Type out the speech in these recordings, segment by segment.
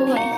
코에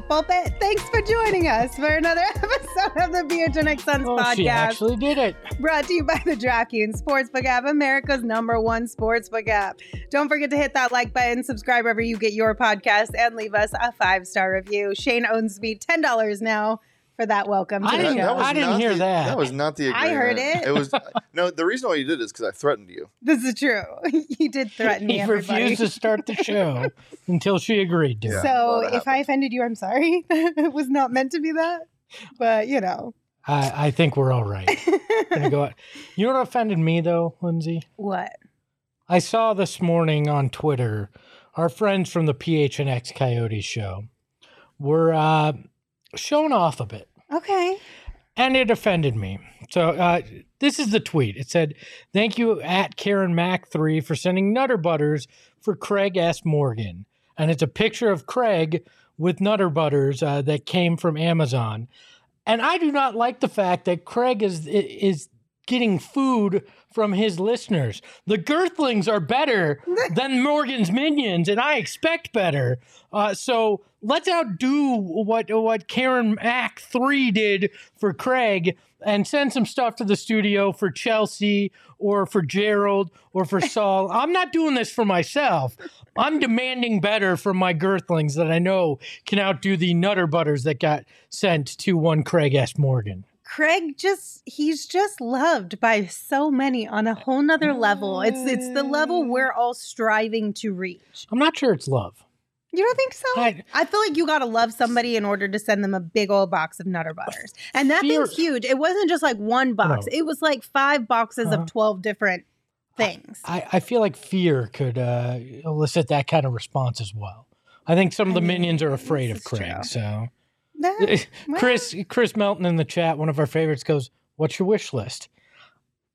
Pulpit. Thanks for joining us for another episode of the PHNX Suns Oh, podcast. she actually did it. Brought to you by the DraftKings Sportsbook app, America's number one sportsbook app. Don't forget to hit that like button, subscribe wherever you get your podcast, and leave us a five star review. Shane owns me $10 now for that welcome to I the didn't- show. I didn't hear the- that. That was not the I heard it. It was no. The reason why you did it is because I threatened you. This is true. you did threaten me, He everybody. refused to start the show until she agreed to. Yeah. it. so well, if I offended you, I'm sorry. it was not meant to be that. But, you know. I, I think we're all right. Gonna go out. You know what offended me though, Lindsay? what? I saw this morning on Twitter our friends from the PHNX Coyotes show were uh, showing off a bit. Okay. and it offended me. So uh, this is the tweet. It said, "Thank you at Karen Mac three for sending Nutter Butters for Craig S Morgan," and it's a picture of Craig with Nutter Butters uh, that came from Amazon. And I do not like the fact that Craig is is getting food from his listeners. The Girthlings are better than Morgan's minions, and I expect better. Uh, so let's outdo what what Karen Mack three did for Craig, and send some stuff to the studio for Chelsea or for Gerald or for Saul. I'm not doing this for myself. I'm demanding better from my Girthlings that I know can outdo the Nutter Butters that got sent to one Craig S. Morgan. Craig just he's just loved by so many on a whole nother level. It's it's the level we're all striving to reach. I'm not sure it's love. You don't think so? I- I, feel like you gotta love somebody in order to send them a big old box of Nutter Butters. And that Fear- thing's huge. It wasn't just like one box. No. It was like five boxes Uh-huh. of twelve different things. I, I feel like fear could uh, elicit that kind of response as well. I think some of the mean, minions are afraid of Craig. true. So That- well, Chris Chris Melton in the chat, one of our favorites, goes, "What's your wish list?"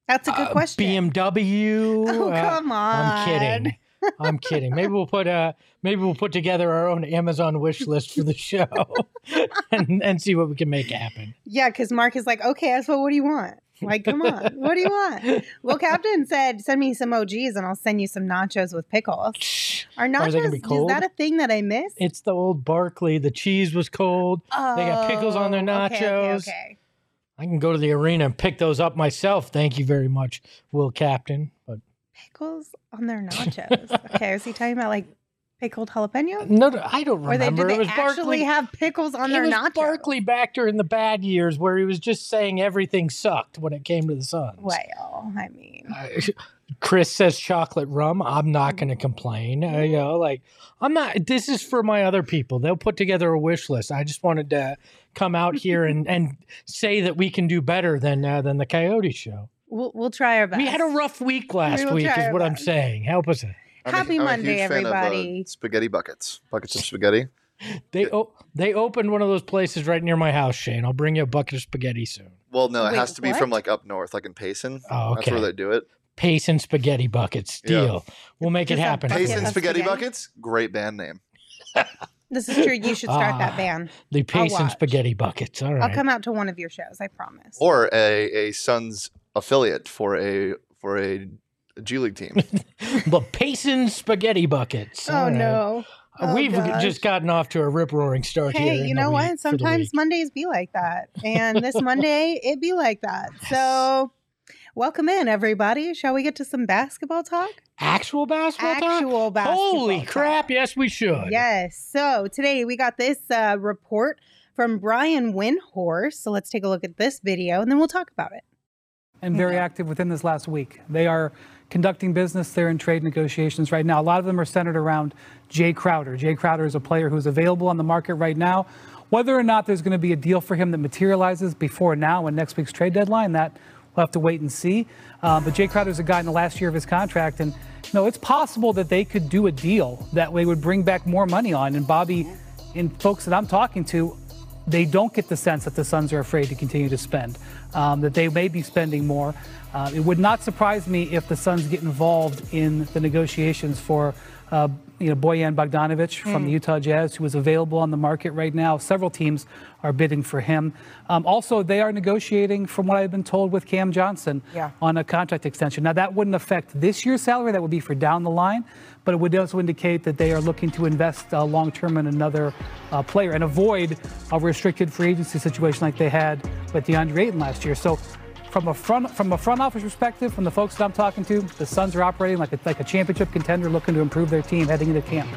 that's a good Uh, question. BMW. Oh, uh, come on. I'm kidding. I'm kidding. Maybe we'll put uh maybe we'll put together our own Amazon wish list for the show and, and see what we can make happen. Yeah, because Mark is like, okay, so what do you want? Like, come on, what do you want? Well, Captain said, send me some OGs and I'll send you some nachos with pickles. Are Are nachos, they gonna be is that a thing that I missed? It's the old Barkley. The cheese was cold. They got pickles on their Oh, okay, okay, nachos. Okay, I can go to the arena and pick those up myself. Thank you very much, Will Captain. But Pickles on their nachos. okay, is he talking about like pickled jalapeno? no, I don't Or they remember. did they it was actually Barkley. have pickles on it their was nachos? Barkley back during the bad years where he was just saying everything sucked when it came to the Suns. Well, I mean, I- Chris says chocolate rum. I'm not going to complain. Uh, you know, like I'm not. This is for my other people. They'll put together a wish list. I just wanted to come out here and, and say that we can do better than uh, than the Coyote Show. we'll we'll try our best. We had a rough week last will week, is our what I'm saying. Help us. I'm Happy I'm a Monday, huge fan of, uh, everybody. spaghetti buckets, buckets of spaghetti. They o- they opened one of those places right near my house, Shane. I'll bring you a bucket of spaghetti soon. Well, no, it Wait, has to be from like up north, like in Payson. Oh, That's where they do it. Payson spaghetti buckets. Yeah. Deal. We'll make it Just a happen. Payson spaghetti, spaghetti? buckets, great band name. This is true. You should start Ah, that band. The Payson spaghetti buckets. All right. I'll come out to one of your shows. I promise. Or a a Suns affiliate for a for a G League team. the Payson spaghetti buckets. oh All right. no. Oh, We've gosh. just gotten off to a rip roaring start here. Hey, you know what? Sometimes. Mondays be like that. And this Monday, it be like that. So, welcome in, everybody. Shall we get to some basketball talk? actual basketball talk? Actual basketball. Holy talk. crap! Yes, we should. Yes. So, today we got this uh, report from Brian Windhorst. So, let's take a look at this video and then we'll talk about it. and very active within this last week. They are conducting business. They're in trade negotiations right now. A lot of them are centered around Jay Crowder. Jay Crowder is a player who's available on the market right now. Whether or not there's going to be a deal for him that materializes before now and next week's trade deadline, that we'll have to wait and see. Uh, but Jay Crowder's a guy in the last year of his contract, and know it's possible that they could do a deal that way would bring back more money on. And Bobby, and folks that I'm talking to, they don't get the sense that the Suns are afraid to continue to spend, um, that they may be spending more. Uh, it would not surprise me if the Suns get involved in the negotiations for uh, you know, Bojan Bogdanovic from the Utah Jazz, who is available on the market right now. Several teams are bidding for him. Um, also, they are negotiating, from what I've been told, with Cam Johnson Yeah. on a contract extension. Now, that wouldn't affect this year's salary. That would be for down the line, but it would also indicate that they are looking to invest uh, long term in another uh, player and avoid a restricted free agency situation like they had with DeAndre Ayton last year. So, from a front from a front office perspective, from the folks that I'm talking to, the Suns are operating like a, like a championship contender, looking to improve their team heading into camp.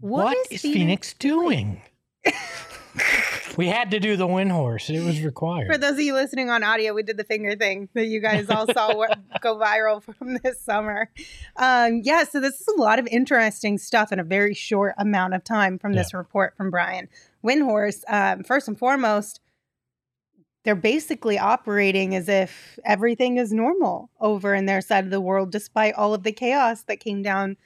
what is Phoenix doing? we had to do the Windhorst. It was required. For those of you listening on audio, we did the finger thing that you guys all saw go viral from this summer. Um, yeah, so this is a lot of interesting stuff in a very short amount of time from this report from Brian Windhorst. Um, first and foremost, they're basically operating as if everything is normal over in their side of the world, despite all of the chaos that came down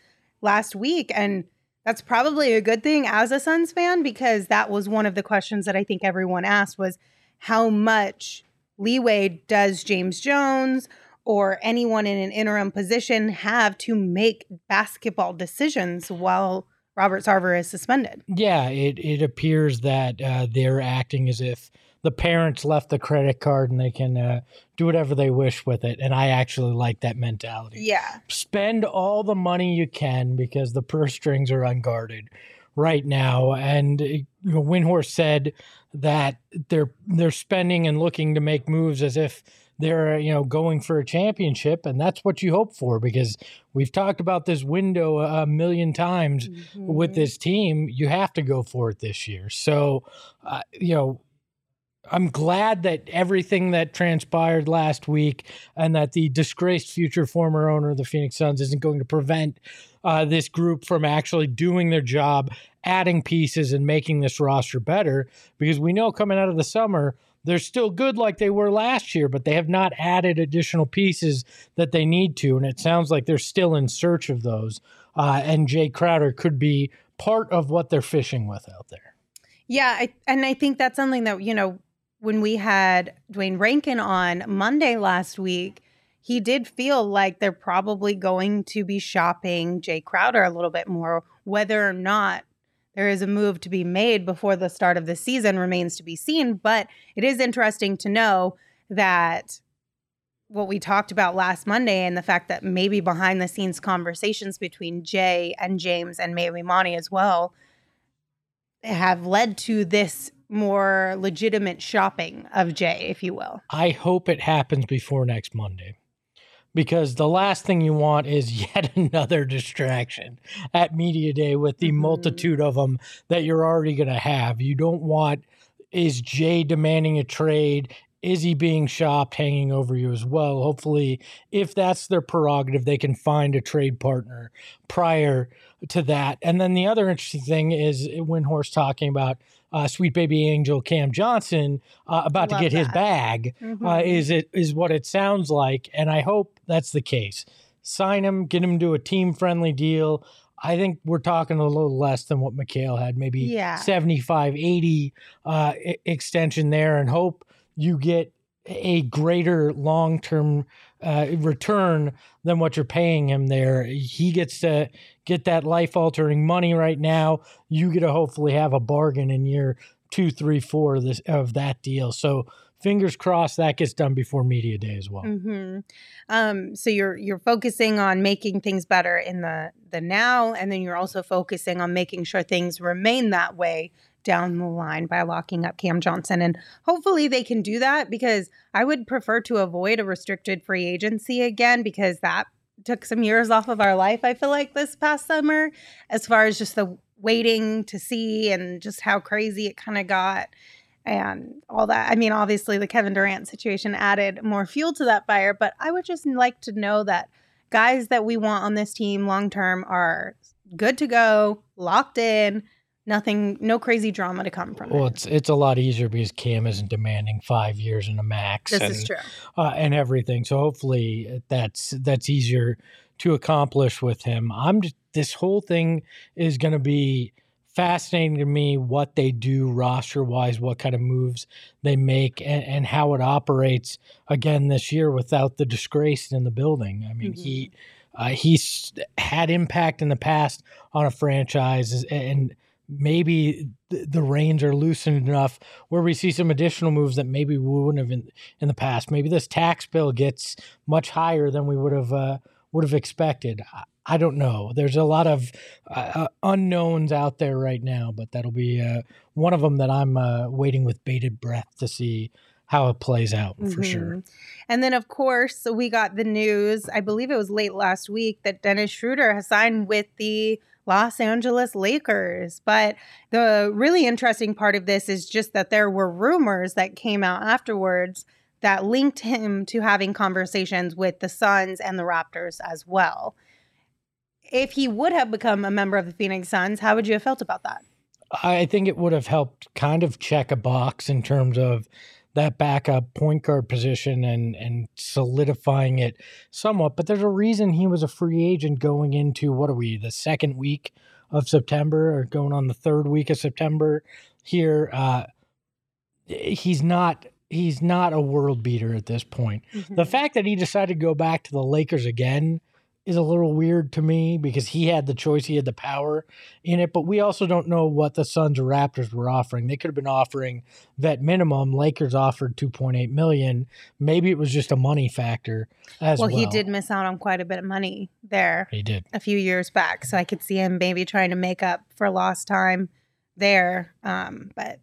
last week. And that's probably a good thing as a Suns fan because that was one of the questions that I think everyone asked was how much leeway does James Jones or anyone in an interim position have to make basketball decisions while Robert Sarver is suspended? Yeah, it, it appears that uh, they're acting as if the parents left the credit card and they can uh, do whatever they wish with it. And I actually like that mentality. Yeah. Spend all the money you can because the purse strings are unguarded right now. And uh, you know, Windhorst said that they're they're spending and looking to make moves as if they're you know going for a championship and that's what you hope for because we've talked about this window a million times with this team you have to go for it this year so uh, you know I'm glad that everything that transpired last week and that the disgraced future former owner of the Phoenix Suns isn't going to prevent uh, this group from actually doing their job, adding pieces, and making this roster better. Because we know coming out of the summer, they're still good like they were last year, but they have not added additional pieces that they need to. And it sounds like they're still in search of those. Uh, and Jay Crowder could be part of what they're fishing with out there. Yeah, I, and I think that's something that you know when we had Duane Rankin on Monday last week, he did feel like they're probably going to be shopping Jay Crowder a little bit more. Whether or not there is a move to be made before the start of the season remains to be seen. But it is interesting to know that what we talked about last Monday and the fact that maybe behind the scenes conversations between Jay and James and maybe Monty as well have led to this more legitimate shopping of Jay, if you will. I hope it happens before next Monday. Because the last thing you want is yet another distraction at Media Day with the Mhm. multitude of them that you're already going to have. You don't want, is Jay demanding a trade? Is he being shopped hanging over you as well? Hopefully, if that's their prerogative, they can find a trade partner prior to that. And then the other interesting thing is Windhorst talking about uh, sweet baby angel Cam Johnson uh, about Love to get his bag. Uh, Mhm. is it is what it sounds like, and I hope that's the case. Sign him, get him to a team friendly deal. I think we're talking a little less than what Mikal had, maybe Yeah. 75, 80 uh, e- extension there, and hope you get a greater long term uh, return than what you're paying him there. He gets to get that life altering money right now. You get to hopefully have a bargain in year two, three, four of, this, of that deal. So fingers crossed that gets done before media day as well. hmm Um, so you're you're focusing on making things better in the the now, and then you're also focusing on making sure things remain that way down the line by locking up Cam Johnson, and hopefully they can do that because I would prefer to avoid a restricted free agency again because that took some years off of our life. I feel like this past summer, as far as just the waiting to see and just how crazy it kind of got and all that. I mean, obviously, the Kevin Durant situation added more fuel to that fire, but I would just like to know that guys that we want on this team long term are good to go, locked in, nothing, no crazy drama to come from Well, it. it's it's a lot easier because Cam isn't demanding five years and a max. This and, is true. uh, and everything. So hopefully that's that's easier to accomplish with him. I'm just this whole thing is going to be fascinating to me what they do roster wise, what kind of moves they make, and, and how it operates again this year without the disgrace in the building. I mean, he uh, he's had impact in the past on a franchise, and maybe the, the reins are loosened enough where we see some additional moves that maybe we wouldn't have in, in the past. Maybe this tax bill gets much higher than we would have uh, would have expected. I, I don't know. There's a lot of uh, uh, unknowns out there right now, but that'll be uh, one of them that I'm uh, waiting with bated breath to see how it plays out for sure. Mhm. And then, of course, we got the news, I believe it was late last week, that Dennis Schroeder has signed with the Los Angeles Lakers. But the really interesting part of this is just that there were rumors that came out afterwards that linked him to having conversations with the Suns and the Raptors as well. If he would have become a member of the Phoenix Suns, how would you have felt about that? I think it would have helped kind of check a box in terms of that backup point guard position and and solidifying it somewhat. But there's a reason he was a free agent going into what are we the second week of September or going on the third week of September here. Uh, he's not he's not a world beater at this point. The fact that he decided to go back to the Lakers again is a little weird to me because he had the choice, he had the power in it, but we also don't know what the Suns or Raptors were offering. They could have been offering vet minimum. Lakers offered 2.8 million. Maybe it was just a money factor as well. well, he did miss out on quite a bit of money there. He did. a few years back. So I could see him maybe trying to make up for lost time there. Um, but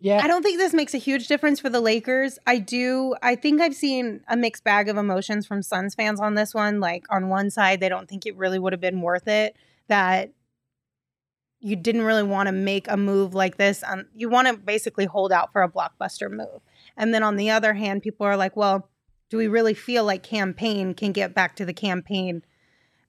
Yeah. I don't think this makes a huge difference for the Lakers. I do. I think I've seen a mixed bag of emotions from Suns fans on this one. Like on one side, they don't think it really would have been worth it. That you didn't really want to make a move like this. Um, you want to basically hold out for a blockbuster move. And then on the other hand, people are like, well, do we really feel like Cam Payne can get back to the Cam Payne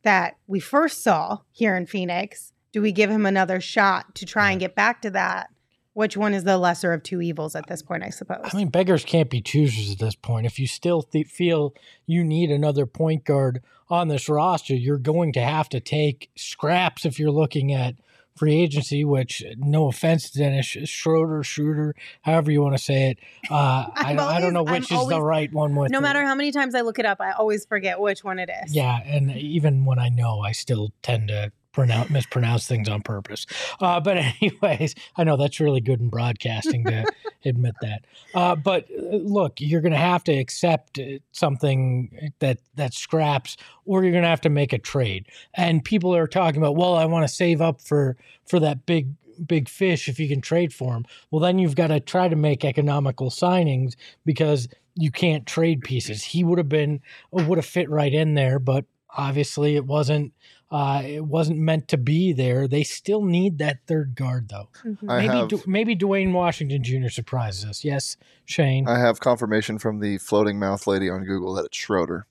that we first saw here in Phoenix? Do we give him another shot to try and get back to that? Which one is the lesser of two evils at this point, I suppose? I mean, beggars can't be choosers at this point. If you still th- feel you need another point guard on this roster, you're going to have to take scraps if you're looking at free agency, which, no offense Dennis Schroeder, Schroeder, however you want to say it. Uh, I, don't, I don't know which I'm is the right one with no it. matter how many times I look it up, I always forget which one it is. Yeah, and even when I know, I still tend to pronounce mispronounce things on purpose. Uh, but anyways, I know that's really good in broadcasting to admit that. Uh, but uh, look, you're going to have to accept uh, something that that scraps, or you're going to have to make a trade. And people are talking about, well, I want to save up for for that big big fish if you can trade for him. Well, then you've got to try to make economical signings because you can't trade pieces. He would have been would have fit right in there, but obviously it wasn't uh, it wasn't meant to be there. They still need that third guard though. Mhm. I maybe have Du- maybe Duane Washington Jr. surprises us. Yes, Shane. I have confirmation from the floating mouth lady on Google that it's Schroeder.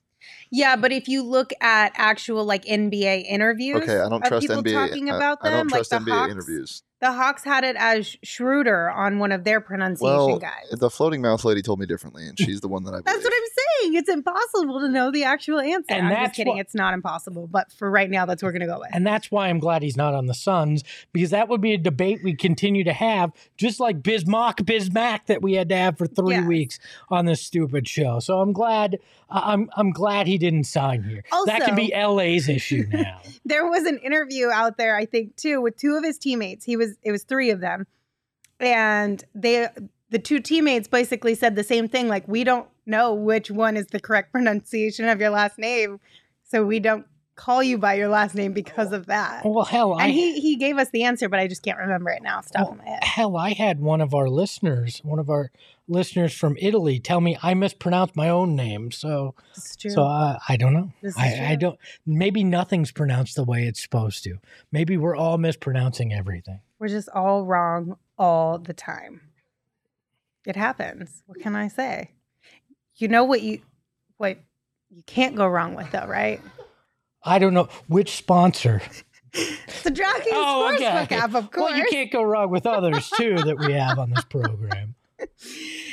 Yeah, but if you look at actual like NBA interviews, Okay, I don't of trust people NBA. talking I- about I, them, don't trust like NBA Hawks, interviews. The Hawks had it as Schroeder on one of their pronunciation Well, guides. the floating mouth lady told me differently, and she's the one that I believe. That's what I'm saying. It's impossible to know the actual answer. And I'm just kidding. what- it's not impossible, but for right now, that's what we're gonna go with. And that's why I'm glad he's not on the Suns because that would be a debate we continue to have, just like Bismarck, Bismack that we had to have for three Yes. weeks on this stupid show. So I'm glad I'm I'm glad he didn't sign here. that can be LA's issue now. there was an interview out there, I think, too, with two of his teammates. He was it was three of them, and they the two teammates basically said the same thing. Like, we don't know which one is the correct pronunciation of your last name, so we don't call you by your last name because of that. well, hell, I And he he gave us the answer, but I just can't remember it now off the top of my head. hell, I had one of our listeners, one of our listeners from Italy, tell me I mispronounced my own name. So true. so uh, I don't know. I, I don't. Maybe nothing's pronounced the way it's supposed to. Maybe we're all mispronouncing everything. We're just all wrong all the time. It happens. What can I say? You know what you what you can't go wrong with though, right? I don't know which sponsor. The DraftKings oh, Sportsbook app, of course. Oh, Well, you can't go wrong with others too that we have on this program.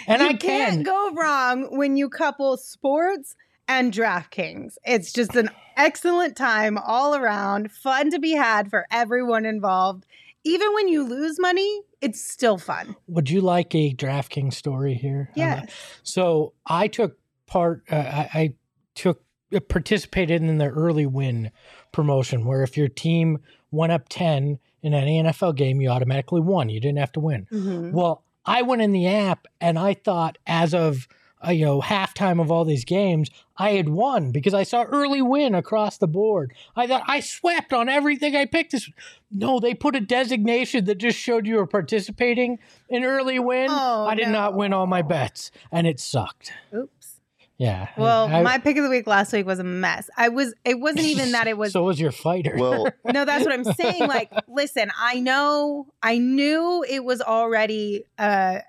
And you I can't go wrong when you couple sports and DraftKings. It's just an excellent time all around, fun to be had for everyone involved. Even when you lose money, it's still fun. Would you like a DraftKings story here? Yes. So I took part. Uh, I, I took uh, participated in the early win promotion, where if your team went up ten in any NFL game, you automatically won. You didn't have to win. Mhm. Well, I went in the app and I thought as of uh, you know halftime of all these games, I had won because I saw early win across the board. I thought I swept on everything I picked. This no, they put a designation that just showed you were participating in early win. Oh, I did not win all my bets, and it sucked. Oops. Yeah. Well, I- my pick of the week last week was a mess. I was it wasn't even that it was so was your fighter. Well, No, that's what I'm saying. Like, listen, I know, I knew it was already a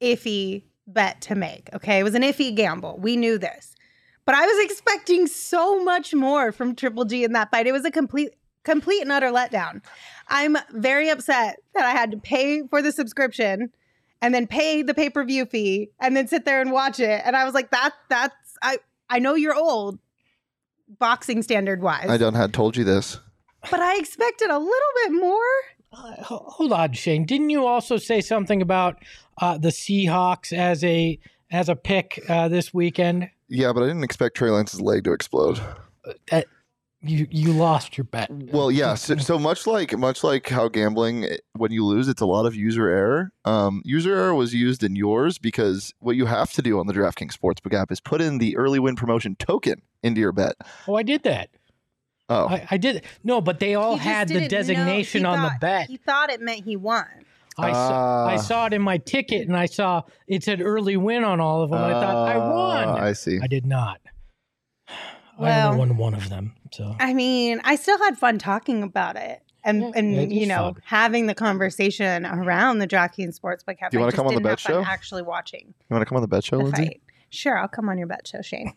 iffy bet to make. Okay, it was an iffy gamble. We knew this, but I was expecting so much more from Triple G in that fight. It was a complete, complete and utter letdown. I'm very upset that I had to pay for the subscription and then pay the pay per view fee and then sit there and watch it. And I was like, that, that's I. I know you're old, boxing standard wise. I don't had told you this. But I expected a little bit more. Uh, hold on, Shane. Didn't you also say something about uh, the Seahawks as a as a pick uh, this weekend? Yeah, but I didn't expect Trey Lance's leg to explode. That you you lost your bet. Well, yeah. So, so much like much like how gambling, eh, when you lose, it's a lot of user error. Um, user error was used in yours because what you have to do on the DraftKings Sportsbook app is put in the early win promotion token into your bet. Oh, I did that. Oh, I, I did. No, but they all had the designation he on the thought- bet. He thought it meant he won. I saw, I Ah. saw it in my ticket, and I saw it said early win on all of them. and I thought I won. Ah, I see. I did not. I Well- only won one of them. So I mean, I still had fun talking about it. And, Yeah, and it you know, fun. having the conversation around the DraftKings Sportsbook app. Do you I wanna come on the bet show? Actually watching You want to come on the bet show, the Lindsay? fight. Sure, I'll come on your bet show, Shane.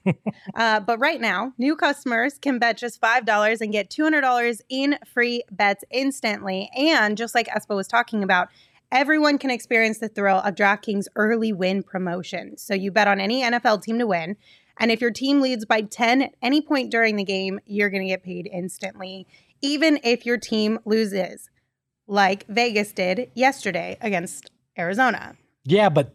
uh, but right now, new customers can bet just $5 and get $200 in free bets instantly. And just like Espo was talking about, everyone can experience the thrill of DraftKings early win promotion. So you bet on any NFL team to win. And if your team leads by 10 at any point during the game, you're going to get paid instantly, even if your team loses, like Vegas did yesterday against Arizona. yeah, but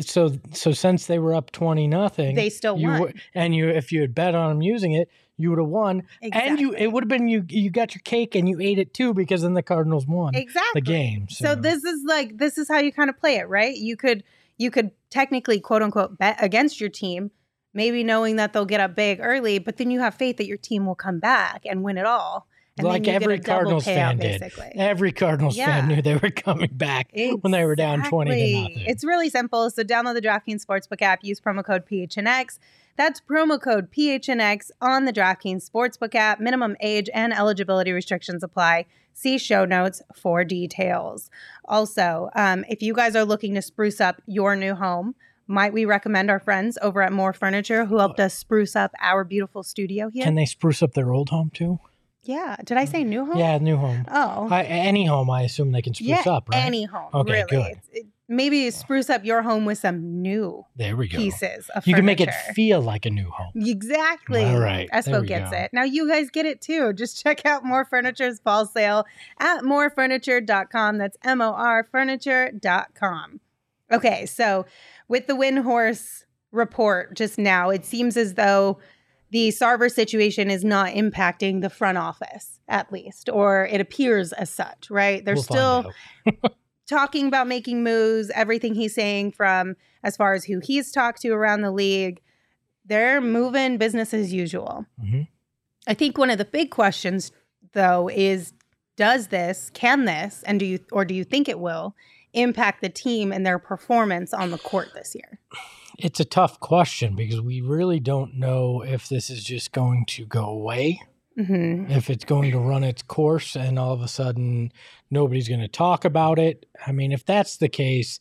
so so since they were up twenty nothing, They still you won. were- and you if you had bet on them using it, you would have won. And you it would have been you you got your cake and you ate it too because then the Cardinals won exactly the game. So, So this is like this is how you kind of play it, right? You could you could technically quote unquote bet against your team, maybe knowing that they'll get up big early, but then you have faith that your team will come back and win it all. And like every get a double Cardinals payout, fan did. basically. Every Cardinals fan knew they were coming back when they were down twenty to nothing. It's really simple. So download the DraftKings Sportsbook app, use promo code PHNX. That's promo code PHNX on the DraftKings Sportsbook app. Minimum age and eligibility restrictions apply. See show notes for details. Also, um, if you guys are looking to spruce up your new home, might we recommend our friends over at More Furniture who helped us spruce up our beautiful studio here? Can they spruce up their old home too? Yeah. Did I say new home? Yeah, new home. Oh. I, any home, I assume they can spruce yeah, up, right? any home. Okay, really. good. It- maybe spruce up your home with some new there we go. pieces of You can make it feel like a new home. Exactly. All right, Espo gets go. it. Now you guys get it too. Just check out More Furniture's fall sale at morefurniture.com. That's M O R furniture.com. Okay, so with the Windhorst report just now, it seems as though the Sarver situation is not impacting the front office, at least, or it appears as such, right? They're We'll still talking about making moves, everything he's saying from as far as who he's talked to around the league, they're moving business as usual. Mhm. I think one of the big questions though is does this, can this, and do you or do you think it will impact the team and their performance on the court this year? It's a tough question because we really don't know if this is just going to go away, hmm if it's going to run its course, and all of a sudden nobody's going to talk about it. I mean, if that's the case,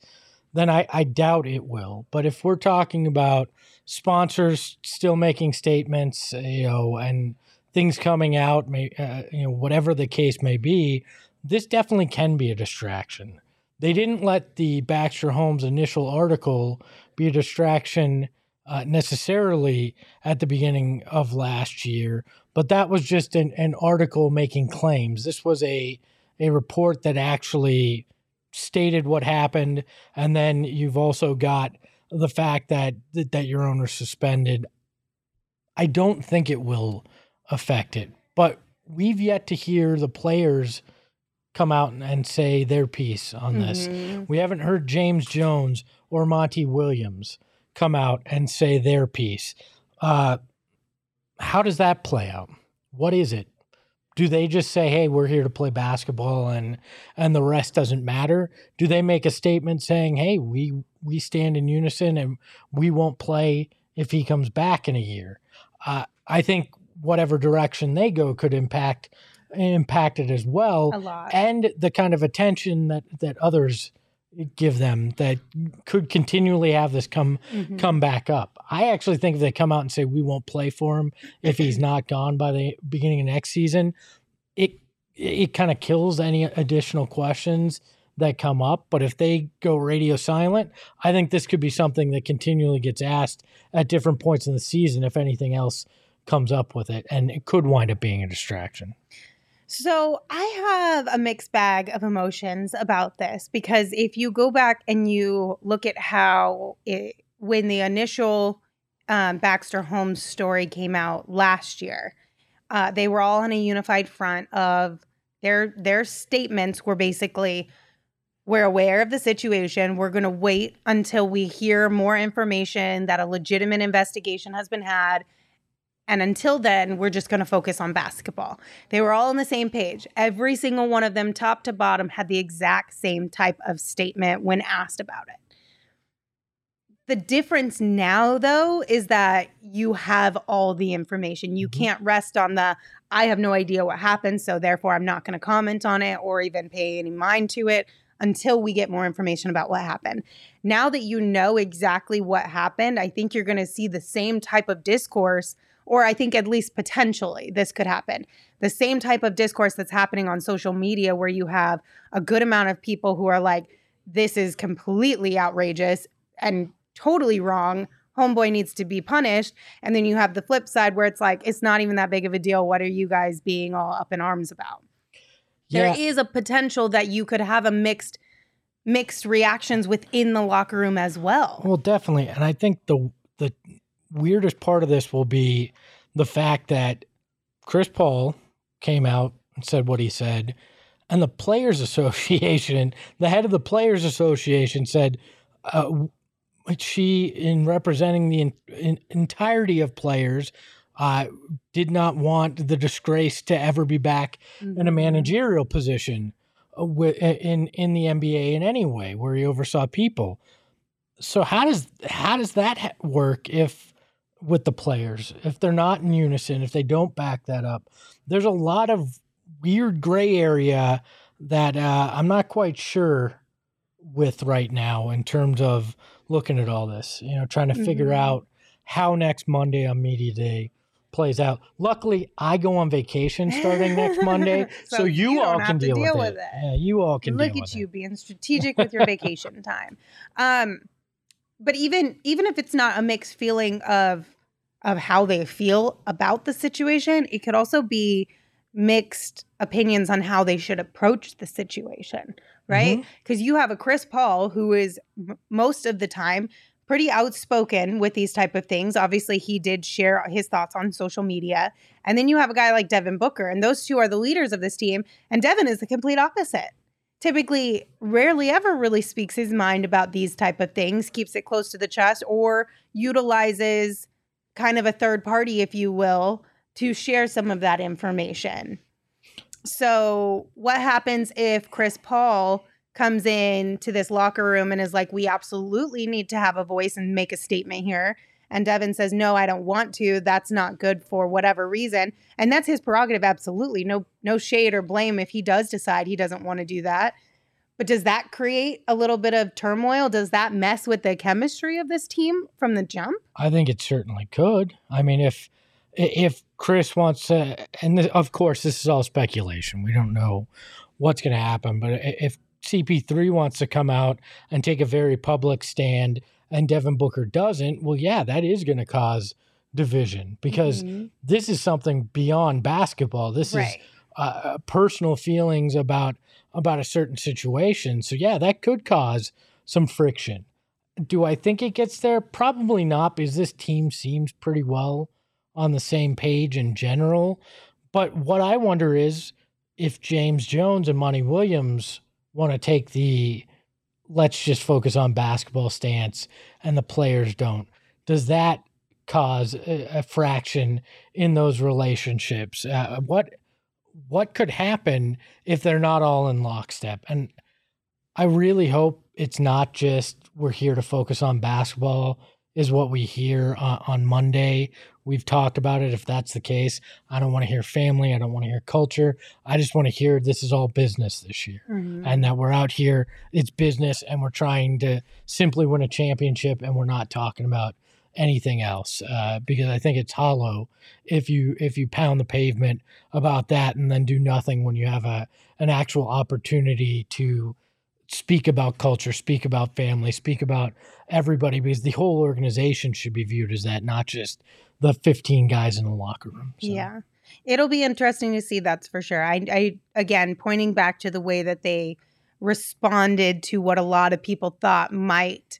then I, I doubt it will. But if we're talking about sponsors still making statements, you know, and things coming out, may, uh, you know, whatever the case may be, this definitely can be a distraction. They didn't let the Baxter Holmes initial article be a distraction uh, necessarily at the beginning of last year, but that was just an, an article making claims. This was a a report that actually stated what happened, and then you've also got the fact that that your owner suspended. I don't think it will affect it, but we've yet to hear the players come out and say their piece on this. Mm-hmm. We haven't heard James Jones or Monty Williams come out and say their piece. Uh, how does that play out? What is it? Do they just say, "Hey, we're here to play basketball and and the rest doesn't matter"? Do they make a statement saying, "Hey, we we stand in unison and we won't play if he comes back in a year"? Uh, I think whatever direction they go could impact impact it as well, and the kind of attention that that others give them that could continually have this come mm-hmm. come back up. I actually think if they come out and say we won't play for him if he's not gone by the beginning of next season, it it kind of kills any additional questions that come up. But if they go radio silent, I think this could be something that continually gets asked at different points in the season if anything else comes up with it, and it could wind up being a distraction. So I have a mixed bag of emotions about this because if you go back and you look at how it, when the initial um, Baxter Holmes story came out last year, uh, they were all on a unified front of their their statements were basically we're aware of the situation. We're going to wait until we hear more information that a legitimate investigation has been had and until then, we're just going to focus on basketball. They were all on the same page. Every single one of them, top to bottom, had the exact same type of statement when asked about it. The difference now, though, is that you have all the information. You mm-hmm. can't rest on the, I have no idea what happened, so therefore I'm not going to comment on it or even pay any mind to it until we get more information about what happened. Now that you know exactly what happened, I think you're going to see the same type of discourse or I think at least potentially this could happen. The same type of discourse that's happening on social media, where you have a good amount of people who are like, this is completely outrageous and totally wrong. Homeboy needs to be punished. And then you have the flip side where it's like, it's not even that big of a deal. What are you guys being all up in arms about? Yeah. There is a potential that you could have a mixed mixed reactions within the locker room as well. Well, definitely. And I think the the weirdest part of this will be the fact that Chris Paul came out and said what he said, and the Players Association, the head of the Players Association, said uh, she, in representing the in, in entirety of players, uh, did not want the disgrace to ever be back mm-hmm. in a mm-hmm. managerial position uh, in in the NBA in any way, where he oversaw people. So how does how does that work if with the players if they're not in unison, if they don't back that up. There's a lot of weird gray area that uh, I'm not quite sure with right now in terms of looking at all this, you know, trying to mm-hmm. figure out how next Monday on Media Day plays out. Luckily, I go on vacation starting next Monday, so, so, you, you all can deal, deal, with, it. it. Yeah, you all can Look at you it. being strategic with your vacation time. Um, but even even if it's not a mixed feeling of of how they feel about the situation. It could also be mixed opinions on how they should approach the situation, right? Because mm-hmm. you have a Chris Paul who is m- most of the time pretty outspoken with these type of things. Obviously, he did share his thoughts on social media. And then you have a guy like Devin Booker, and those two are the leaders of this team. And Devin is the complete opposite. Typically, rarely ever really speaks his mind about these type of things, keeps it close to the chest, or utilizes kind of a third party, if you will, to share some of that information. So, what happens if Chris Paul comes in to this locker room and is like, "We absolutely need to have a voice and make a statement here." And Devin says, "No, I don't want to. That's not good for whatever reason." And that's his prerogative absolutely. No no shade or blame if he does decide he doesn't want to do that. But does that create a little bit of turmoil? Does that mess with the chemistry of this team from the jump? I think it certainly could. I mean, if if Chris wants to, and this, of course, this is all speculation. We don't know what's going to happen. But if CP3 wants to come out and take a very public stand and Devin Booker doesn't, well, yeah, that is going to cause division because Mhm. this is something beyond basketball. This Right. is uh, personal feelings about about a certain situation. So yeah, that could cause some friction. Do I think it gets there? Probably not, because this team seems pretty well on the same page in general. But what I wonder is if James Jones and Monty Williams want to take the let's just focus on basketball stance and the players don't, does that cause a, a fraction in those relationships? Uh, what what could happen if they're not all in lockstep? And I really hope it's not just we're here to focus on basketball is what we hear on, on Monday. We've talked about it. If that's the case, I don't want to hear family. I don't want to hear culture. I just want to hear this is all business this year Mhm. and that we're out here, it's business, and we're trying to simply win a championship, and we're not talking about anything else uh, because I think it's hollow if you if you pound the pavement about that and then do nothing when you have a an actual opportunity to speak about culture, speak about family, speak about everybody because the whole organization should be viewed as that, not just the 15 guys in the locker room. So, Yeah. It'll be interesting to see, that's for sure. I, I, again, pointing back to the way that they responded to what a lot of people thought might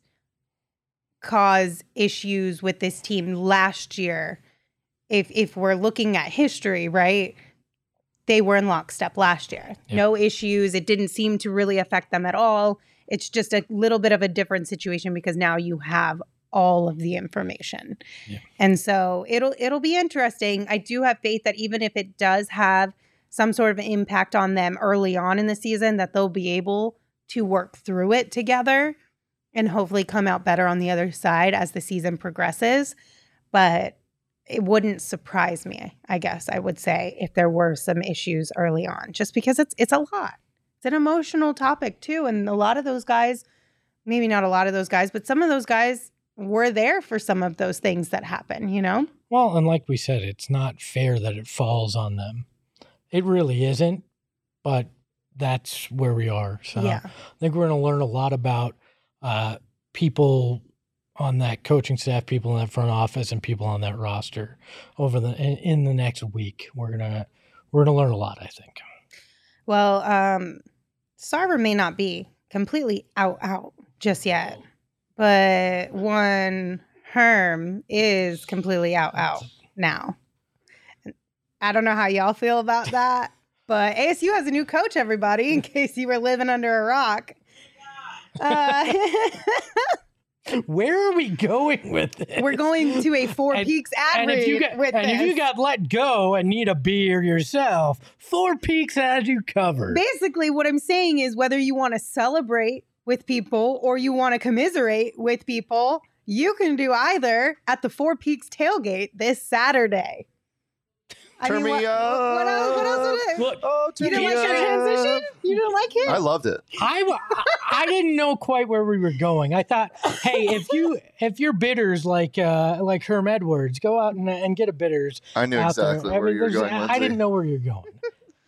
cause issues with this team last year. If, if we're looking at history, right? They were in lockstep last year. Yep. No issues. It didn't seem to really affect them at all. It's just a little bit of a different situation because now you have all of the information. Yeah. And so it'll it'll be interesting. I do have faith that even if it does have some sort of impact on them early on in the season that they'll be able to work through it together and hopefully come out better on the other side as the season progresses. But it wouldn't surprise me, I guess I would say, if there were some issues early on, just because it's it's a lot. It's an emotional topic too. And a lot of those guys, maybe not a lot of those guys, but some of those guys were there for some of those things that happen, you know? Well, and like we said, it's not fair that it falls on them. It really isn't, but that's where we are. So Yeah. I think we're going to learn a lot about uh, people on that coaching staff, people in that front office, and people on that roster over the in, in the next week. We're gonna we're gonna learn a lot. I think. Well, um, Sarver may not be completely out out just yet, but one Herm is completely out out now. I don't know how y'all feel about that, but ASU has a new coach. Everybody, in case you were living under a rock. Uh, Where are we going with this? we're going to a Four And- Peaks ad and if you got with and if you got let go and need a beer yourself, Four Peaks has you covered. basically what i'm saying is whether you want to celebrate with people or you want to commiserate with people you can do either at the four peaks tailgate this saturday I Turn mean, me what, what else, what else would it? Look, Oh, you didn't me like your transition? You didn't like it? I loved it. I, w- I didn't know quite where we were going. I thought, hey, if you if you're bitters like uh, like Herm Edwards, go out and, and get a bitters. I knew out there. exactly I where mean, you were going. I Lindsay. didn't know where you're going,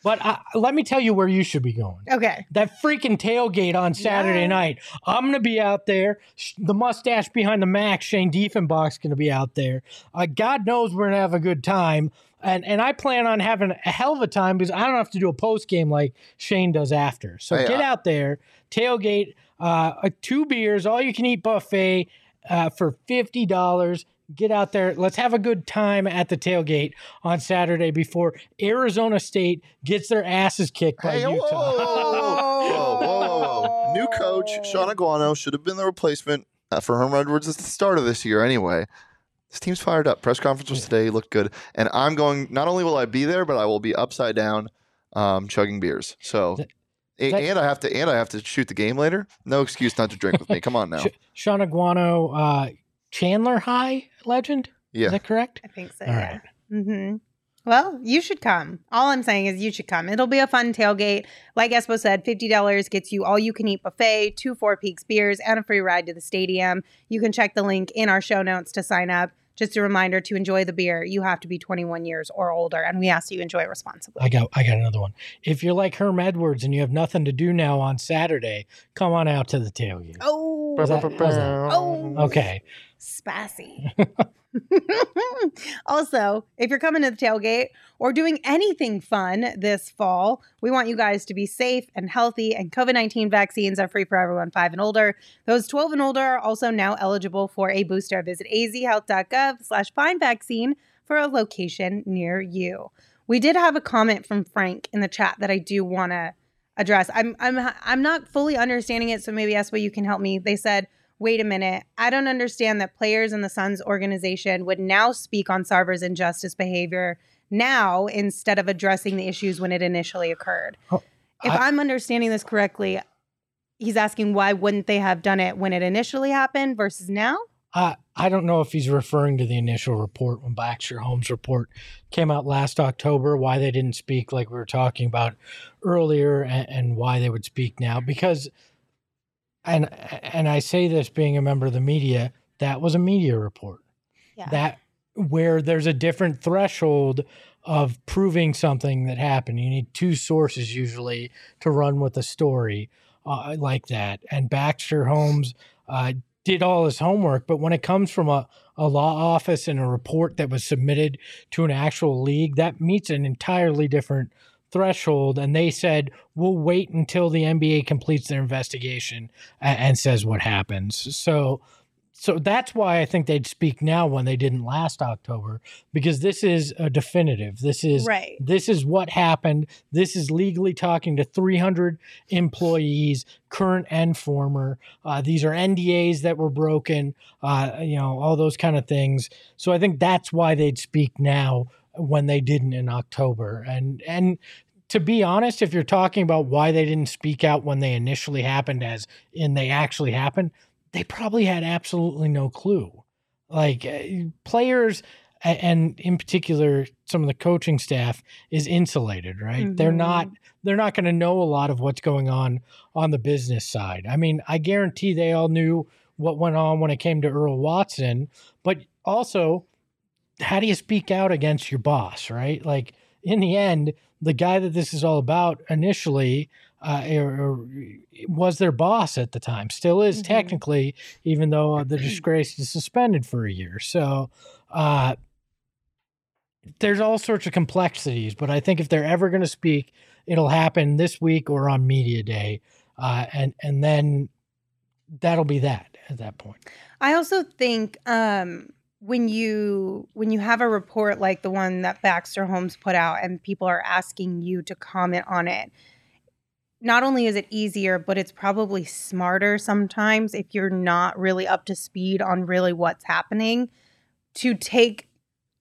but I, let me tell you where you should be going. okay. That freaking tailgate on Saturday Yeah. night. I'm gonna be out there. The mustache behind the Mac, Shane Diefenbach's gonna be out there. Uh, God knows we're gonna have a good time. And, and I plan on having a hell of a time because I don't have to do a post game like Shane does after. So Hey, get I- out there, tailgate, uh, uh, two beers, all you can eat buffet uh, for fifty dollars. Get out there. Let's have a good time at the tailgate on Saturday before Arizona State gets their asses kicked by Hey, Utah. whoa, whoa, whoa, whoa, whoa, whoa. New coach, Shaun Aguano, should have been the replacement uh, for Herm Edwards at the start of this year anyway. This team's fired up. Press conference was today, looked good. And I'm going, not only will I be there, but I will be upside down um, chugging beers. So, That- that- and I have to, and I have to shoot the game later. No excuse not to drink with me. Come on now. Sh- Shaun Aguano, uh, Chandler High legend. Yeah. Is that correct? I think so. All yeah. right. Mm-hmm. Well, you should come. All I'm saying is you should come. It'll be a fun tailgate. Like Espo said, $50 gets you all you can eat buffet, two Four Peaks beers, and a free ride to the stadium. You can check the link in our show notes to sign up. Just a reminder to enjoy the beer, you have to be 21 years or older, and we ask you enjoy it responsibly. I got I got another one. If you're like Herm Edwards and you have nothing to do now on Saturday, come on out to the tailgate. Oh, that- that? oh, Okay. Spassy. also, if you're coming to the tailgate or doing anything fun this fall, we want you guys to be safe and healthy. And COVID 19 vaccines are free for everyone five and older. Those 12 and older are also now eligible for a booster. Visit azhealth.gov slash find vaccine for a location near you. We did have a comment from Frank in the chat that I do want to address. I'm I'm I'm not fully understanding it, so maybe that's where you can help me. They said, "Wait a minute, I don't understand that players in the Suns organization would now speak on Sarver's injustice behavior now instead of addressing the issues when it initially occurred." Oh, if I- I'm understanding this correctly, he's asking why wouldn't they have done it when it initially happened versus now? I I don't know if he's referring to the initial report when Baxter Holmes report came out last October, why they didn't speak like we were talking about earlier, and, and why they would speak now. Because, and and I say this being a member of the media, that was a media report. Yeah. That where there's a different threshold of proving something that happened. You need two sources usually to run with a story uh, like that. And Baxter Holmes uh, did all his homework, but when it comes from a, a law office and a report that was submitted to an actual league, that meets an entirely different threshold. And they said, we'll wait until the NBA completes their investigation and, and says what happens. So, so that's why I think they'd speak now when they didn't last October, because this is a definitive. This is Right. this is what happened. This is legally talking to 300 employees, current and former. Uh, these are NDAs that were broken, uh, you know, all those kind of things. So I think that's why they'd speak now when they didn't in October. And and to be honest, if you're talking about why they didn't speak out when they initially happened, as in they actually happened, they probably had absolutely no clue. Like uh, players, and in particular, some of the coaching staff is insulated, right? They're not they're not going to know a lot of what's going on on the business side. I mean, I guarantee they all knew what went on when it came to Earl Watson, but also, how do you speak out against your boss, right? Like in the end, the guy that this is all about initially uh, was their boss at the time, still is Mhm. technically, even though uh, the disgrace is suspended for a year. So. Uh, there's all sorts of complexities, but I think if they're ever going to speak, it'll happen this week or on media day, uh, and and then that'll be that at that point. I also think um, when you when you have a report like the one that Baxter Holmes put out, and people are asking you to comment on it, not only is it easier, but it's probably smarter sometimes if you're not really up to speed on really what's happening, to take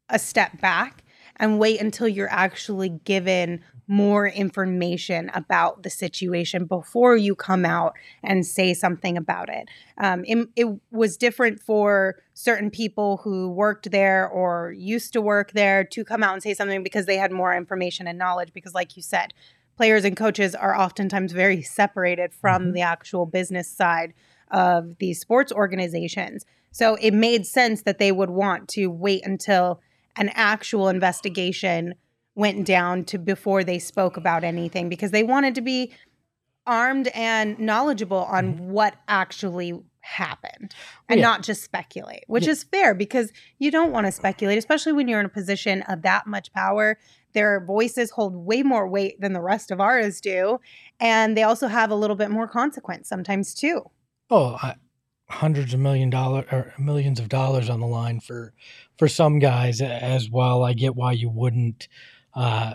a step back and wait until you're actually given more information about the situation before you come out and say something about it. Um, it, it was different for certain people who worked there or used to work there to come out and say something because they had more information and knowledge. Because, like you said, players and coaches are oftentimes very separated from Mhm. the actual business side of these sports organizations. So it made sense that they would want to wait until an actual investigation went down to before they spoke about anything because they wanted to be armed and knowledgeable on mm-hmm. what actually happened and Yeah. not just speculate, which Yeah. is fair because you don't want to speculate, especially when you're in a position of that much power. Their voices hold way more weight than the rest of ours do. And they also have a little bit more consequence sometimes too. Oh, I, hundreds of million dollar or millions of dollars on the line for for some guys as well. I get why you wouldn't uh,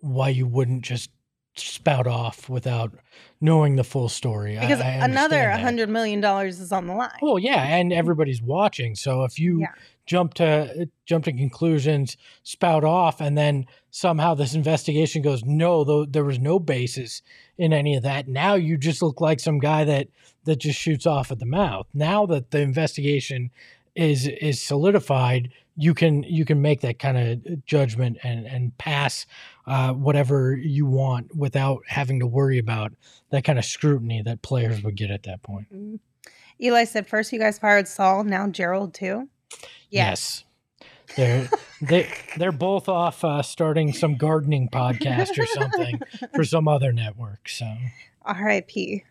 why you wouldn't just spout off without knowing the full story. Because I another hundred million dollars is on the line. Well, yeah, and everybody's watching. So if you Yeah. jump to jump to conclusions, spout off, and then somehow this investigation goes, no, though there was no basis in any of that. Now you just look like some guy that that just shoots off at the mouth. Now that the investigation is is solidified, you can you can make that kind of judgment and and pass uh, whatever you want without having to worry about that kind of scrutiny that players would get at that point. Mm. Eli said, first you guys fired Saul, now Gerald too. Yes. They're they they're both off uh, starting some gardening podcast or something for some other network. So R.I.P.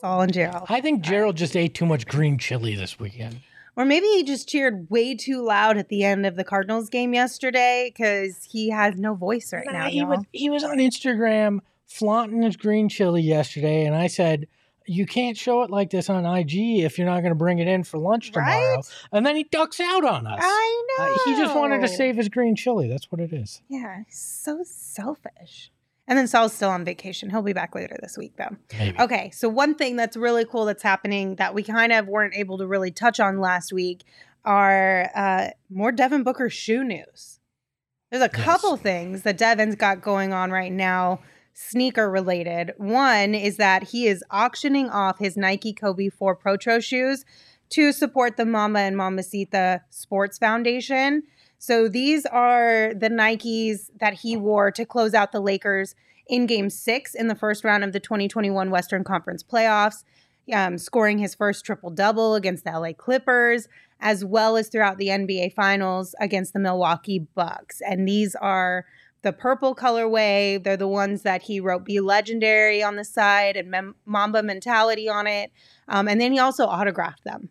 Saul and Gerald. I think Gerald just ate too much green chili this weekend. Or maybe he just cheered way too loud at the end of the Cardinals game yesterday because he has no voice right Nah, now. he, was, he was on Instagram flaunting his green chili yesterday, and I said, "You can't show it like this on IG if you're not going to bring it in for lunch tomorrow." Right? And then he ducks out on us. I know. Uh, he just wanted to save his green chili. That's what it is. Yeah, he's so selfish. And then Saul's still on vacation. He'll be back later this week, though. Maybe. Okay, so one thing that's really cool that's happening that we kind of weren't able to really touch on last week are uh, more Devin Booker shoe news. There's a Yes. couple things that Devin's got going on right now, sneaker related. One is that he is auctioning off his Nike Kobe 4 Protro shoes to support the Mamba and Mambacita Sports Foundation. So these are the Nikes that he wore to close out the Lakers in game six in the first round of the 2021 Western Conference playoffs, um, scoring his first triple double against the LA Clippers, as well as throughout the NBA Finals against the Milwaukee Bucks. And these are the purple colorway. They're the ones that he wrote Be Legendary on the side and Mem- Mamba Mentality on it. Um, and then he also autographed them.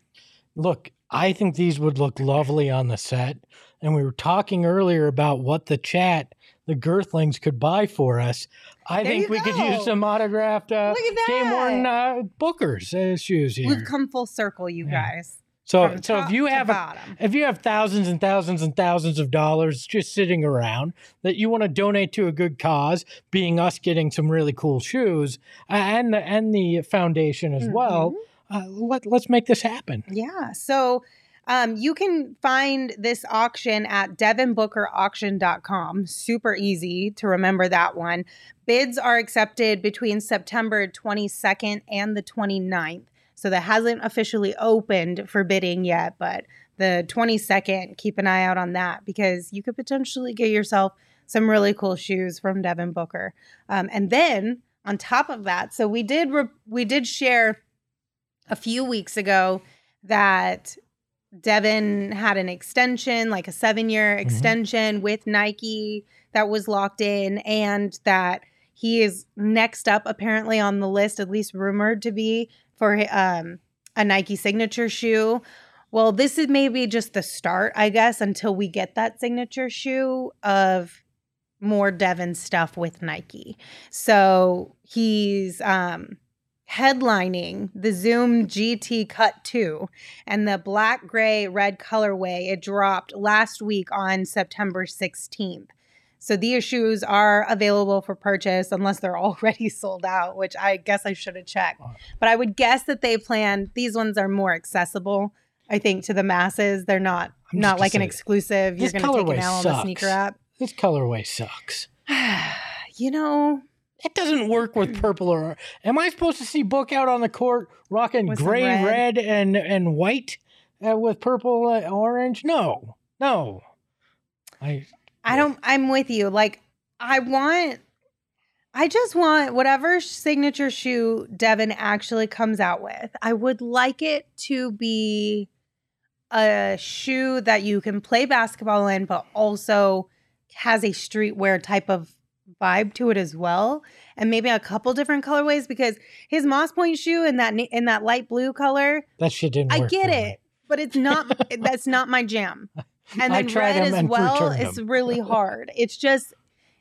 Look, I think these would look lovely on the set. And we were talking earlier about what the chat, the Girthlings, could buy for us. I There think we could use some autographed uh, game worn uh, Booker's uh, shoes here. We've come full circle, you Yeah. guys. so, so if you have a, if you have thousands and thousands and thousands of dollars just sitting around that you want to donate to a good cause, being us getting some really cool shoes uh, and the and the foundation as well, Mm-hmm. uh, let let's make this happen. Yeah. So um, you can find this auction at devinbookerauction.com. Super easy to remember that one. Bids are accepted between September 22nd and the 29th. So that hasn't officially opened for bidding yet, but the 22nd, keep an eye out on that because you could potentially get yourself some really cool shoes from Devin Booker. Um, and then on top of that, so we did re- we did share a few weeks ago that Devin had an extension, like a seven year extension with Nike that was locked in, and that he is next up, apparently on the list, at least rumored to be for um, a Nike signature shoe. Well, this is maybe just the start, I guess, until we get that signature shoe of more Devin stuff with Nike. So he's um, headlining the Zoom GT Cut 2 and the black, gray, red colorway. It dropped last week on September 16th. So these shoes are available for purchase unless they're already sold out, which I guess I should have checked. But I would guess that they plan these ones are more accessible, I think, to the masses. They're not I'm not like an exclusive. You're going to take an L on the sneaker app. This colorway sucks. you know, It doesn't work with purple or. Am I supposed to see Book out on the court rocking With gray, red? red, and and white uh, with purple, uh, orange? No, no. I I don't I'm with you. Like I want I just want whatever signature shoe Devin actually comes out with. I would like it to be a shoe that you can play basketball in but also has a streetwear type of vibe to it as well and maybe a couple different colorways because his Moss Point shoe in that in that light blue color that shit didn't. I get for me. it, but it's not. that's not my jam. And I then red as well. It's really hard. It's just,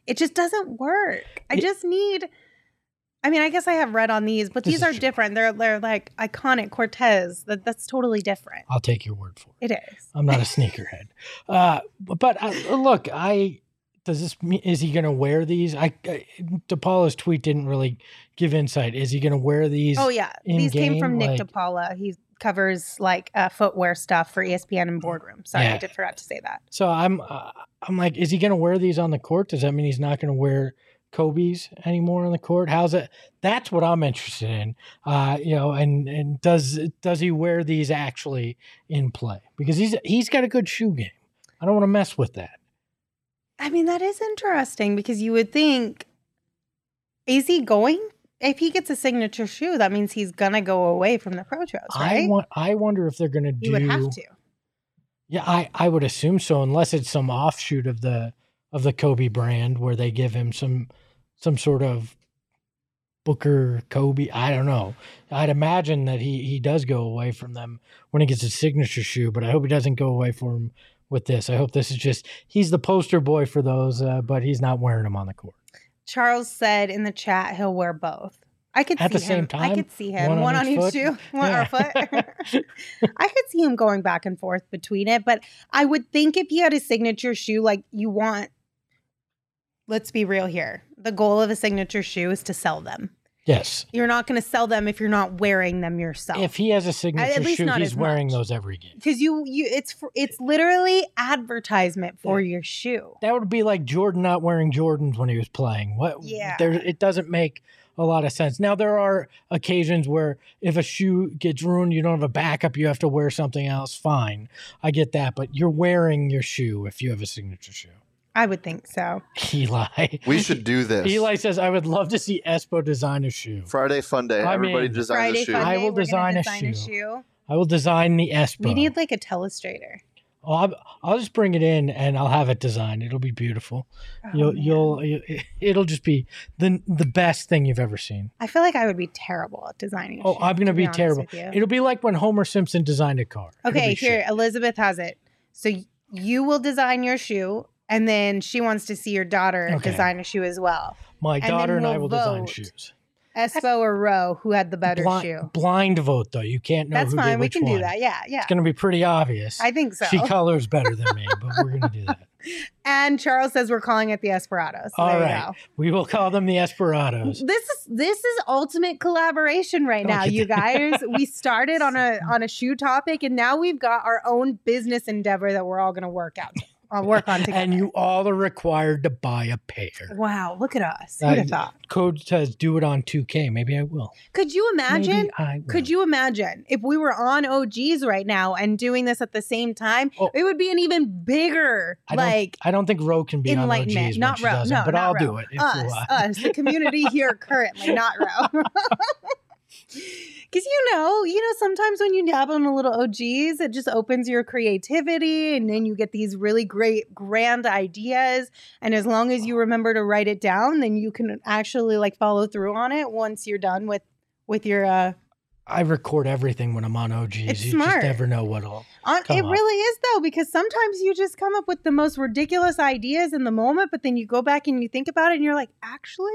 it just doesn't work. I just need. I mean, I guess I have red on these, but This these are true. different. They're they're like iconic Cortez. That that's totally different. I'll take your word for it. It is. I'm not a sneakerhead. Uh, but uh, look, I does this mean is he going to wear these? I, I DePaula's tweet didn't really give insight. Is he going to wear these? Oh yeah, these came in-game, from Nick like- DePaula. He covers like uh, footwear stuff for ESPN and Boardroom. Sorry, I did forgot to say that. So I'm uh, I'm like, is he going to wear these on the court? Does that mean he's not going to wear Kobe's anymore on the court? How's it? That's what I'm interested in. Uh, you know, and and does does he wear these actually in play? Because he's he's got a good shoe game. I don't want to mess with that. I mean, that is interesting because you would think, is he going? If he gets a signature shoe, that means he's gonna go away from the Pro Shows, right? I want. I wonder if they're going to do. he would have to. Yeah, I, I would assume so, unless it's some offshoot of the of the Kobe brand where they give him some some sort of Booker Kobe. I don't know. I'd imagine that he he does go away from them when he gets his signature shoe, but I hope he doesn't go away from with this. I hope this is just he's the poster boy for those, uh, but he's not wearing them on the court. Charles said in the chat he'll wear both. I could At see the same him. I could see him One one, on on each each, shoe, one Yeah. foot. I could see him going back and forth between it, but I would think if he had a signature shoe, like you want. Let's be real here. The goal of a signature shoe is to sell them. Yes. You're not going to sell them if you're not wearing them yourself. If he has a signature shoe, he's wearing much. those every game. because you you it's it's literally advertisement for your shoe. That would be like Jordan not wearing Jordans when he was playing. What? Yeah. There, it doesn't make a lot of sense. Now there are occasions where if a shoe gets ruined, you don't have a backup. You have to wear something else. Fine, I get that. But you're wearing your shoe if you have a signature shoe. I would think so. Eli. We should do this. Eli says, "I would love to see Espo design a shoe. Friday fun day. I Everybody mean- designs Friday a shoe. fun I will we're gonna design a design shoe. I will design the Espo. We need like a telestrator. Oh, I'll, I'll just bring it in and I'll have it designed. It'll be beautiful. Oh, you'll, you'll, you- it'll just be the the best thing you've ever seen. I feel like I would be terrible at designing. a Oh, shoe, I'm gonna to be honest terrible. It'll be like when Homer Simpson designed a car. Okay, here shit. Elizabeth has it. So you will design your shoe, and then she wants to see your daughter Okay. design a shoe as well. My then daughter and I we'll will design shoes. Espo or Roe, who had the better Blind, shoe? blind vote though. You can't know That's fine. We can one. do that. Yeah, yeah. It's gonna be pretty obvious. I think so. She colors better than me, but we're gonna do that. and Charles says we're calling it the Esperado. So All there right, we will call them the Esperados. This is this is ultimate collaboration right now, you guys. we started on a on a shoe topic, and now we've got our own business endeavor that we're all going to work out, uh, work on together. And you all are required to buy a pair. wow, look at us! Uh, Who'd have thought? Code says do it on 2K. Maybe I will. Could you imagine? Maybe I will. Could you imagine if we were on OGs right now and doing this at the same time? Oh. it would be an even bigger I like I don't think Roe can be on OGs enlightenment. Not she Roe. No, but not I'll Roe. do it. Us, us, the community here currently, not Roe. Because you know, you know, sometimes when you dabble in a little OGs, it just opens your creativity, and then you get these really great, grand ideas. And as long as you remember to write it down, then you can actually like follow through on it once you're done with with your. uh I record everything when I'm on OGs. It's you smart. just never know what'll. on, Come It on. really is though, because sometimes you just come up with the most ridiculous ideas in the moment, but then you go back and you think about it, and you're like, actually,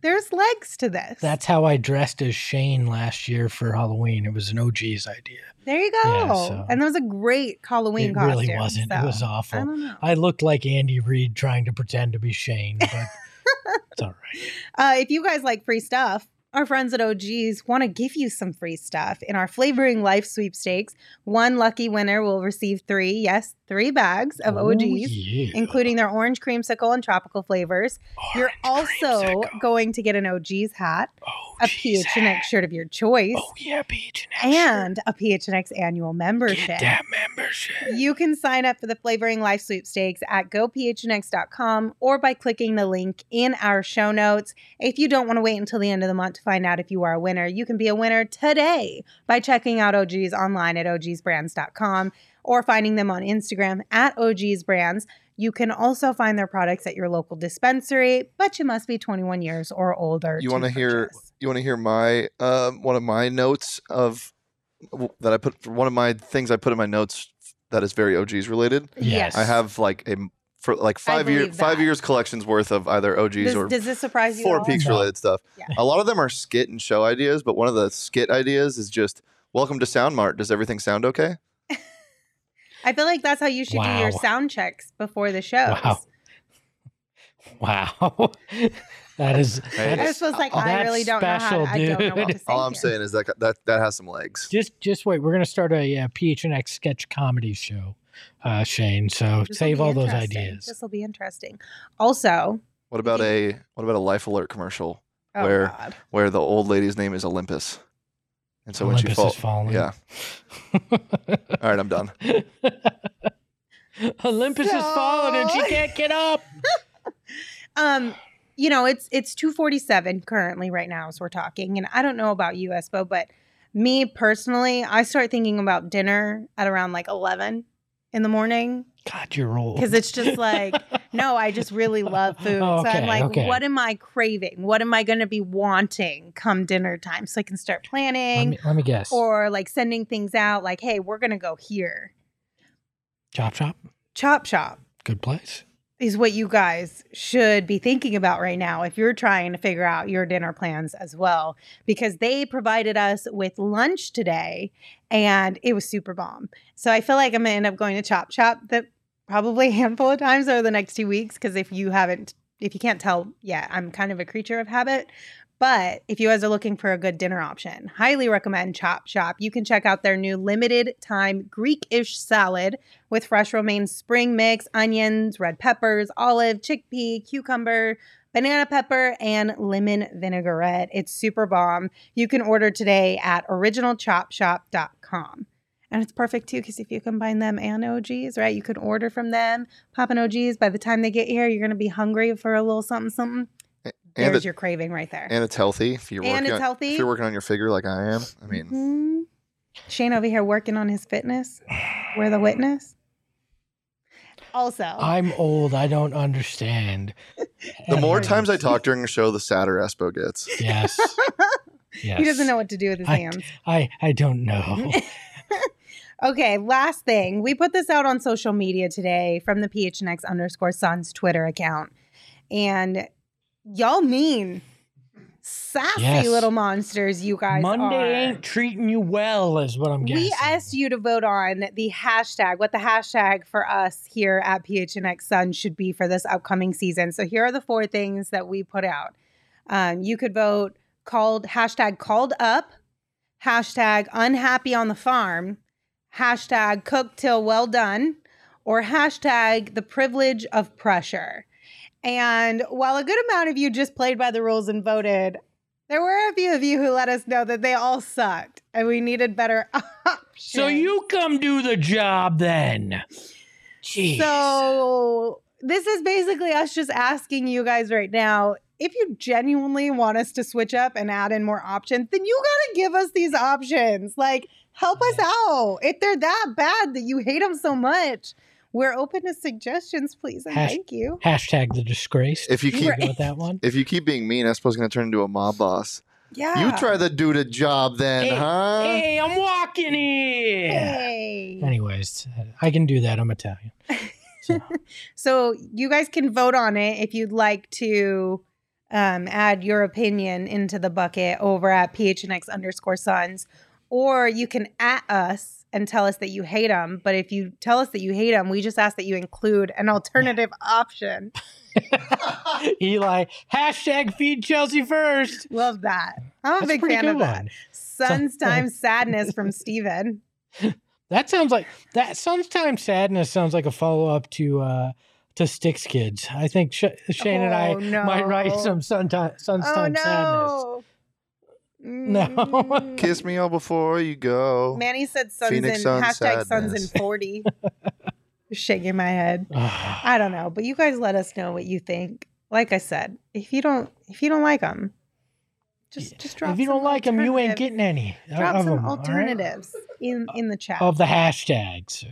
there's legs to this. That's how I dressed as Shane last year for Halloween. It was an OG's idea. There you go. Yeah, so- And that was a great Halloween it costume. It really wasn't. It so, was I awful. don't know. I looked like Andy Reid trying to pretend to be Shane, but it's all right. Uh, if you guys like free stuff, our friends at OGs want to give you some free stuff in our Flavoring Life sweepstakes. One lucky winner will receive three, yes, three bags of Oh, OGs, yeah. including their orange creamsicle and tropical flavors. You're also creamsicle. going to get an OGs hat, oh, a PHNX shirt of your choice, Oh yeah, PHNX. and a PHNX annual membership. get that membership. You can sign up for the Flavoring Life sweepstakes at gophnx.com or by clicking the link in our show notes. If you don't want to wait until the end of the month to find out if you are a winner, you can be a winner today by checking out OGs online at ogsbrands.com or finding them on Instagram at OG's Brands. You can also find their products at your local dispensary, but you must be 21 years or older. You want wanna hear- you want to hear my um, one of my notes of that I put one of my things I put in my notes that is very OGs related. Yes. I have like a for like five year believe five years collections worth of either OGs Does, or does this surprise you? Four? Peaks No. related stuff. Yeah. A lot of them are skit and show ideas, but one of the skit ideas is just welcome to Sound Mart. Does everything sound okay? I feel like that's how you should do your sound checks before the shows. Wow. Wow. that is. Hey, I that's- was like, I That's really don't know how. special, I don't know what to dude. say. All I'm here. saying is that that that has some legs. just just wait. We're gonna start a uh, PHNX sketch comedy show, uh, Shane. So This'll save all those ideas. This will be interesting. Also, What about a what about a Life Alert commercial oh Where- God. where the old lady's name is Olympus, and so when she Olympus falls, is falling. yeah. All right, I'm done. Olympus has fallen and she can't get up. Um, you know, it's it's 247 currently right now as we're talking. And I don't know about you, Espo, but me personally, I start thinking about dinner at around like 11 in the morning God, you're old. because it's just like, no, I just really love food. so Okay, I'm like, okay. what am I craving? What am I going to be wanting come dinner time? So I can start let, planning me, let me guess. or like sending things out like, hey, we're going to go here. Chop Chop, Chop Shop good place. Is what you guys should be thinking about right now if you're trying to figure out your dinner plans as well, because they provided us with lunch today and it was super bomb. So I feel like I'm gonna end up going to Chop Chop that probably a handful of times over the next two weeks. Because if you haven't, if you can't tell, yeah, I'm kind of a creature of habit. But if you guys are looking for a good dinner option, highly recommend Chop Shop. You can check out their new limited time Greek-ish salad with fresh romaine spring mix, onions, red peppers, olive, chickpea, cucumber, banana pepper, and lemon vinaigrette. It's super bomb. You can order today at originalchopshop.com. And it's perfect too because if you combine them and OGs, right, you can order from them, pop an OGs. By the time they get here, you're going to be hungry for a little something, something. And There's it, your craving right there. and it's healthy. If you're And working it's on, healthy. If you're working on your figure like I am, I mean, Mhm. Shane over here working on his fitness. We're the witness. Also, I'm old. I don't understand. the more times I talk during a show, the sadder Espo gets. Yes. Yes. he doesn't know what to do with his I- hands. I, I don't know. Okay, last thing. We put this out on social media today from the PHNX underscore Suns Twitter account. And y'all mean sassy Yes. little monsters you guys Monday are. ain't treating you well, is what I'm guessing. We asked you to vote on the hashtag, what the hashtag for us here at PHNX Sun should be for this upcoming season. So here are the four things that we put out. Um, you could vote called hashtag called up, hashtag unhappy on the farm, hashtag cook till well done, or hashtag the privilege of pressure. And while a good amount of you just played by the rules and voted, there were a few of you who let us know that they all sucked and we needed better options. so you come do the job then. Jeez. So this is basically us just asking you guys right now if you genuinely want us to switch up and add in more options, then you got to give us these options. Like, help us out. If they're that bad that you hate them so much, we're open to suggestions, please. And Hash- thank you. Hashtag the disgrace. If you keep Right. go with that one. if you keep being mean, Espo's going to turn into a mob boss. Yeah. You try to do the job then, Hey, huh? Hey, I'm walking here. Hey. Anyways, I can do that. I'm Italian. So, So you guys can vote on it if you'd like to um, add your opinion into the bucket over at PHNX underscore Suns, or you can at us and tell us that you hate them. But if you tell us that you hate them, we just ask that you include an alternative option. Eli, hashtag feed Chelsea first. Love that. I'm a That's big fan of that. one. Sons times sadness from Steven. That sounds like that. Sun's Time sadness sounds like a follow up to uh to Sticks Kids. I think Sh- Shane and I Oh, no. might write some Sunti- Sun's Oh Time sadness. No. No. Mm. Kiss me all before you go. Manny said sons Phoenix in Sun hashtag sons in sadness. 40. Shaking my head. I don't know, but you guys let us know what you think. Like I said, if you don't if you don't like them, just just drop if you some don't like them, you ain't alternatives. getting any drop of some 'em, all right? alternatives in in the chat. of the hashtags.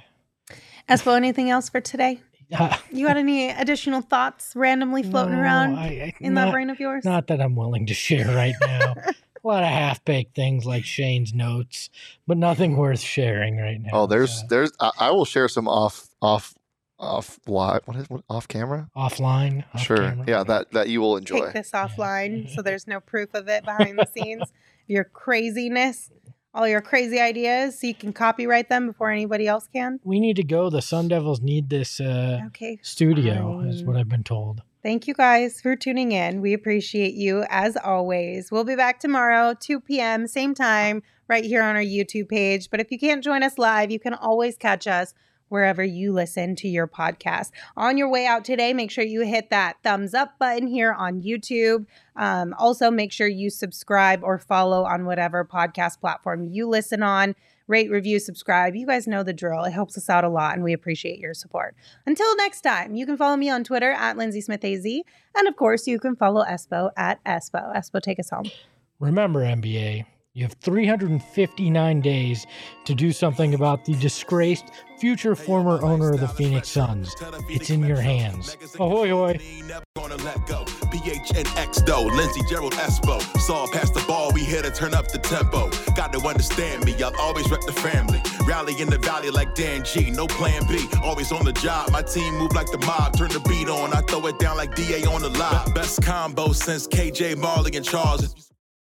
As Espo, anything else for today? Uh, You got any additional thoughts randomly floating no, around I- I- in not, that brain of yours? Not that I'm willing to share right now. a lot of half baked things like Shane's notes, but nothing worth sharing right now. Oh, there's so, there's I, I will share some off off off live. What is what, off camera? offline. off sure. camera. Yeah, that that you will enjoy. Take this offline so there's no proof of it behind the scenes. Your craziness, all your crazy ideas, so you can copyright them before anybody else can. We need to go. The Sun Devils need this uh, Okay, studio, is what I've been told. Thank you guys for tuning in. We appreciate you as always. We'll be back tomorrow, 2 p.m., same time, right here on our YouTube page. But if you can't join us live, you can always catch us wherever you listen to your podcast. On your way out today, make sure you hit that thumbs up button here on YouTube. Um, also, make sure you subscribe or follow on whatever podcast platform you listen on. Rate, review, subscribe. You guys know the drill. It helps us out a lot, and we appreciate your support. Until next time, you can follow me on Twitter at Lindsay and of course, you can follow Espo at Espo. Espo, take us home. Remember, NBA, you have 359 days to do something about the disgraced future former owner of the Phoenix Suns. It's in your hands. Ahoy, hoy. PHNX though, Lindsey Gerald Espo. Saw past the ball, we here to turn up the tempo. Got to understand me, I'll always rep the family. Rally in the valley like Dan G, no plan B. Always on the job, my team move like the mob. Turn the beat on, I throw it down like DA on the lot. Best combo since KJ Majerle and Charles.